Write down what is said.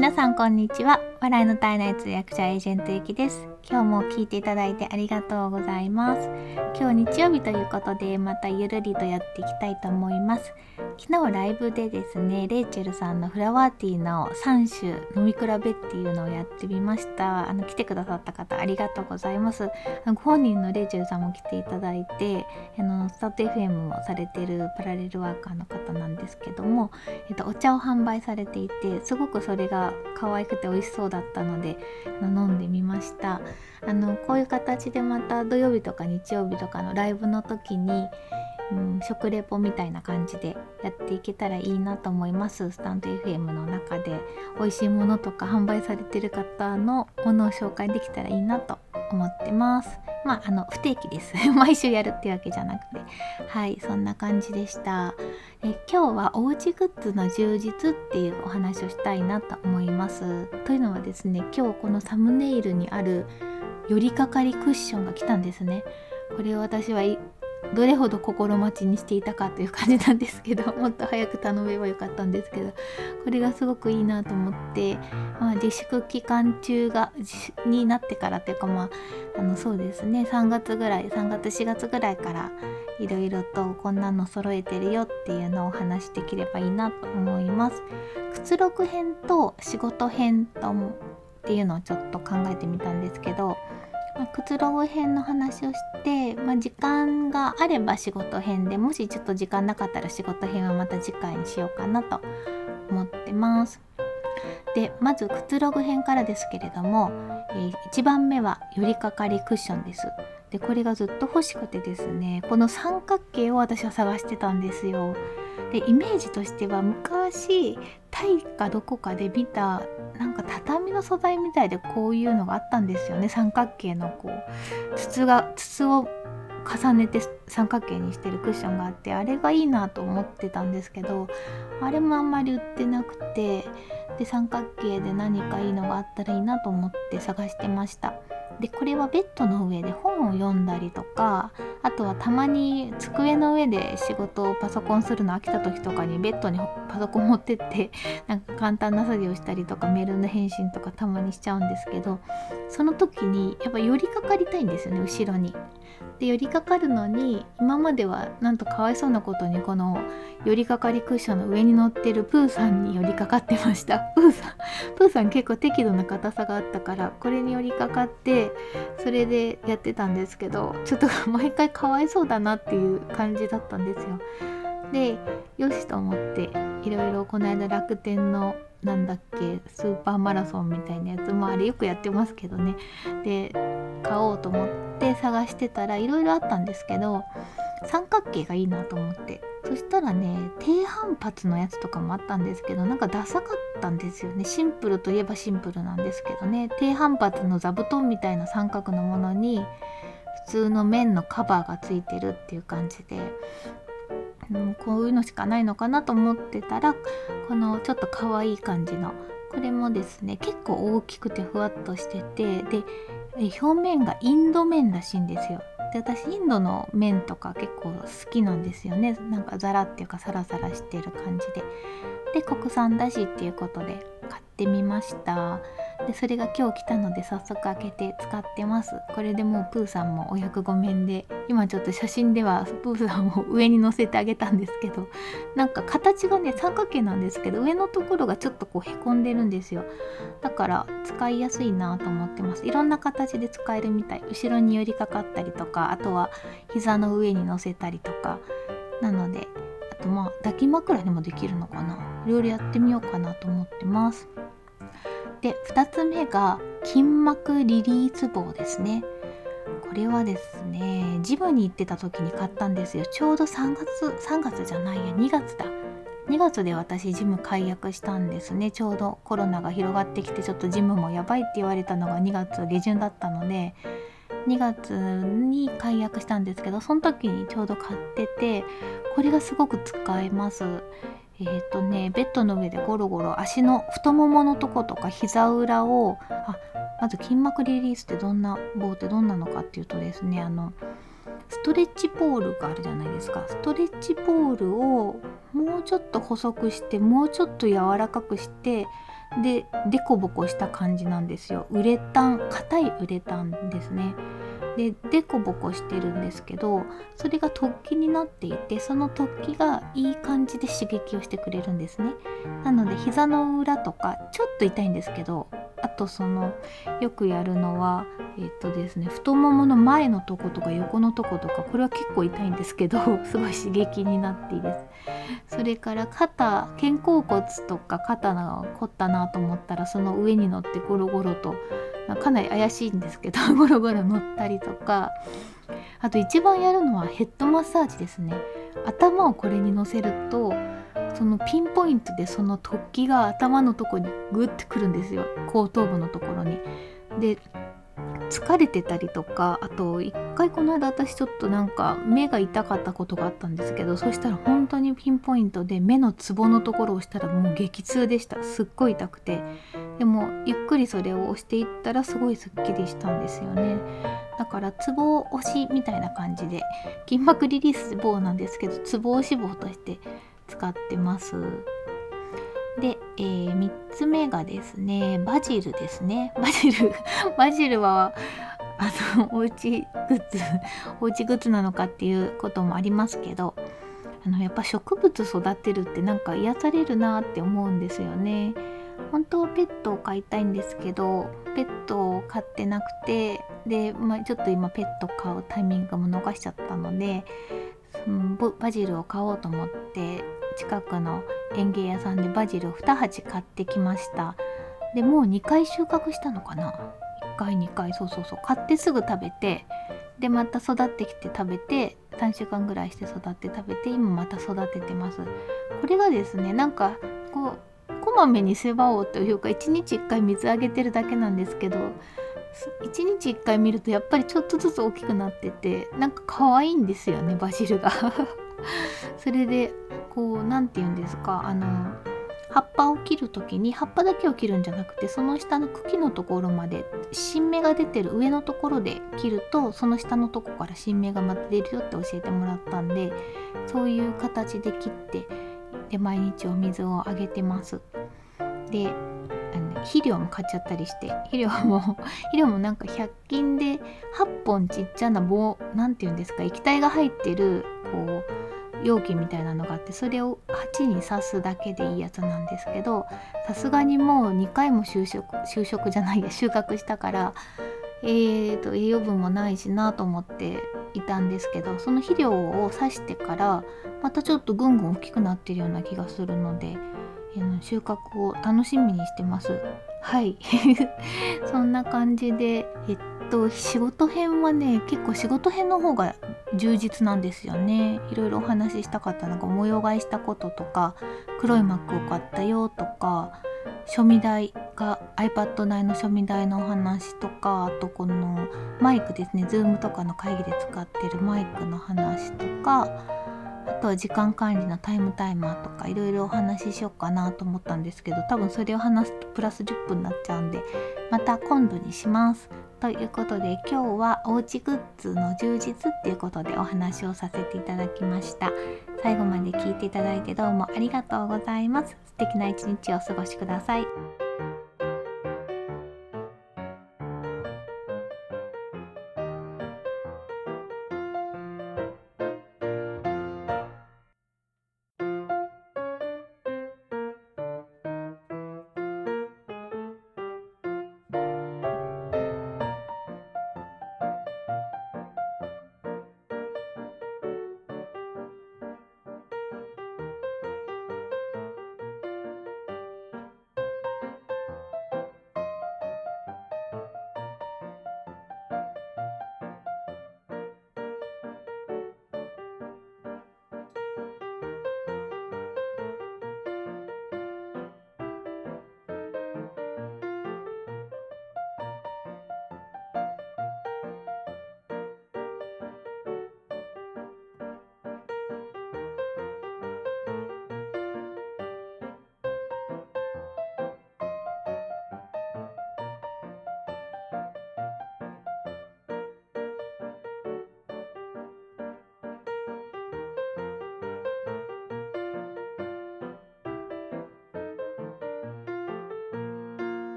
皆さんこんにちは。笑いの体内通訳者エージェントゆきです。今日も聞いていただいてありがとうございます。今日日曜日ということでまたゆるりとやっていきたいと思います。昨日ライブでですねレイチェルさんのフラワーティーの3種飲み比べっていうのをやってみました。あの来てくださった方ありがとうございます。ご本人のレイチェルさんも来ていただいてあのスタート FM もされてるパラレルワーカーの方なんですけども、えっと、お茶を販売されていてすごくそれが可愛くて美味しそうだったので飲んでみました。あのこういう形でまた土曜日とか日曜日とかのライブの時に、うん、食レポみたいな感じでやっていけたらいいなと思います。スタンド FM の中で美味しいものとか販売されてる方のものを紹介できたらいいなと思ってます。まああの不定期です。毎週やるっていうわけじゃなくて。はいそんな感じでした。え今日はおうちグッズの充実っていうお話をしたいなと思います。というのはですね今日このサムネイルにある寄りかかりクッションが来たんですね。これを私はどれほど心待ちにしていたかという感じなんですけど もっと早く頼めばよかったんですけどこれがすごくいいなと思って、まあ、自粛期間中がになってからというかまああのそうですね3月ぐらい3月4月ぐらいからいろいろとこんなの揃えてるよっていうのをお話しできればいいなと思います。くつろぐ編と仕事編とっていうのをちょっと考えてみたんですけどまあ、くつろぐ編の話をして、まあ、時間があれば仕事編でもしちょっと時間なかったら仕事編はまた次回にしようかなと思ってます。でまずくつろぐ編からですけれども、えー、1番目は寄りかかりクッションです。でこれがずっと欲しくてですねこの三角形を私は探してたんですよ。でイメージとしては昔タイかどこかで見たなんか畳の素材みたいでこういうのがあったんですよね。三角形のこう筒が筒を重ねて三角形にしてるクッションがあってあれがいいなと思ってたんですけどあれもあんまり売ってなくてで三角形で何かいいのがあったらいいなと思って探してました。でこれはベッドの上で本を読んだりとかあとはたまに机の上で仕事をパソコンするの飽きた時とかにベッドにパソコン持ってって なんか簡単な作業したりとかメールの返信とかたまにしちゃうんですけどその時にやっぱ寄りかかりたいんですよね後ろに。で寄りかかるのに今まではなんとかわいそうなことにこの寄りかかりクッションの上に乗ってるプーさんに寄りかかってました。プーさんプーさん結構適度な硬さがあったからこれに寄りかかってそれでやってたんですけどちょっと毎回かわいそうだなっていう感じだったんですよ。でよしと思っていろいろこの間楽天のなんだっけスーパーマラソンみたいなやつもあれよくやってますけどね。で買おうと思って探してたらいろいろあったんですけど三角形がいいなと思って。そしたらね低反発のやつとかもあったんですけどなんかダサかったんですよね。シンプルといえばシンプルなんですけどね。低反発の座布団みたいな三角のものに普通の面のカバーがついてるっていう感じで。うん、こういうのしかないのかなと思ってたらこのちょっと可愛い感じのこれもですね結構大きくてふわっとしててで表面がインド麺らしいんですよ。で私インドの麺とか結構好きなんですよね。なんかザラっていうかサラサラしてる感じで。で国産だしっていうことで買ってみました。でそれが今日来たので早速開けて使ってます。これでもうプーさんもお役御免で今ちょっと写真ではプーさんを上に乗せてあげたんですけどなんか形がね三角形なんですけど上のところがちょっとこうへこんでるんですよ。だから使いやすいなと思ってます。いろんな形で使えるみたい。後ろに寄りかかったりとかあとは膝の上に乗せたりとか。なのであとまあ抱き枕にもできるのかな。いろいろやってみようかなと思ってます。で2つ目が筋膜リリース棒ですね。これはですねジムに行ってた時に買ったんですよ。ちょうど3月3月じゃないや2月だ。2月で私ジム解約したんですね。ちょうどコロナが広がってきてちょっとジムもやばいって言われたのが2月下旬だったので2月に解約したんですけどその時にちょうど買っててこれがすごく使えます。えっ、ー、とねベッドの上でゴロゴロ足の太もものとことか膝裏をあまず筋膜リリースってどんな棒ってどんなのかっていうとですねあのストレッチポールがあるじゃないですか。ストレッチポールをもうちょっと細くしてもうちょっと柔らかくしてでデコボコした感じなんですよ。ウレタン硬いウレタンですね。でデコボコしてるんですけどそれが突起になっていてその突起がいい感じで刺激をしてくれるんですね。なので膝の裏とかちょっと痛いんですけどあとそのよくやるのはえっ、とですね太ももの前のとことか横のとことかこれは結構痛いんですけど すごい刺激になっていいです。それから肩肩甲骨とか肩が凝ったなと思ったらその上に乗ってゴロゴロとまかなり怪しいんですけど ゴロゴロ乗ったりとか。あと一番やるのはヘッドマッサージですね。頭をこれに乗せるとそのピンポイントでその突起が頭のとこにグッてくるんですよ。後頭部のところに。で疲れてたりとかあと一回この間私ちょっとなんか目が痛かったことがあったんですけどそしたら本当にピンポイントで目のツボのところをしたらもう激痛でした。すっごい痛くて。でもゆっくりそれを押していったらすごいすっきりしたんですよね。だからツボ押しみたいな感じで筋膜リリース棒なんですけどツボ押し棒として使ってます。で、えー、3つ目がですねバジルですね。バジル バジルはあのおうちグッズおうちグッズなのかっていうこともありますけどあのやっぱ植物育てるってなんか癒されるなって思うんですよね。本当はペットを飼いたいんですけどペットを飼ってなくてで、まあ、ちょっと今ペット飼うタイミングも逃しちゃったので、うん、バジルを買おうと思って近くの園芸屋さんでバジルを2鉢買ってきました。でもう2回収穫したのかな。1回2回そうそうそう。買ってすぐ食べてでまた育ってきて食べて3週間ぐらいして育って食べて今また育ててます。これがですねなんかこうこまめに世話をというか1日1回水あげてるだけなんですけど1日1回見るとやっぱりちょっとずつ大きくなっててなんか可愛いんですよねバジルが。それでこう何て言うんですかあの葉っぱを切る時に葉っぱだけを切るんじゃなくてその下の茎のところまで新芽が出てる上のところで切るとその下のとこから新芽がまた出るよって教えてもらったんでそういう形で切ってで毎日お水をあげてます。で肥料も買っちゃったりして肥料も 肥料もなんか100均で8本ちっちゃな棒何て言うんですか液体が入ってるこう容器みたいなのがあってそれを鉢に刺すだけでいいやつなんですけどさすがにもう2回も就職就職じゃないや 収穫したからえーと栄養分もないしなと思っていたんですけどその肥料を刺してからまたちょっとぐんぐん大きくなってるような気がするので、えー、収穫を楽しみにしてます。はい そんな感じでえっと仕事編はね結構仕事編の方が充実なんですよねいろいろお話ししたかったのが模様替えしたこととか黒いマックを買ったよとか書味代が iPad 内の書味代のお話とかあとこのマイクですね Zoom とかの会議で使ってるマイクの話とかあとは時間管理のタイムタイマーとかいろいろお話ししようかなと思ったんですけど多分それを話すとプラス10分になっちゃうんでまた今度にします。ということで今日はおうちグッズの充実っていうことでお話をさせていただきました。最後まで聞いていただいてどうもありがとうございます。素敵な一日をお過ごしください。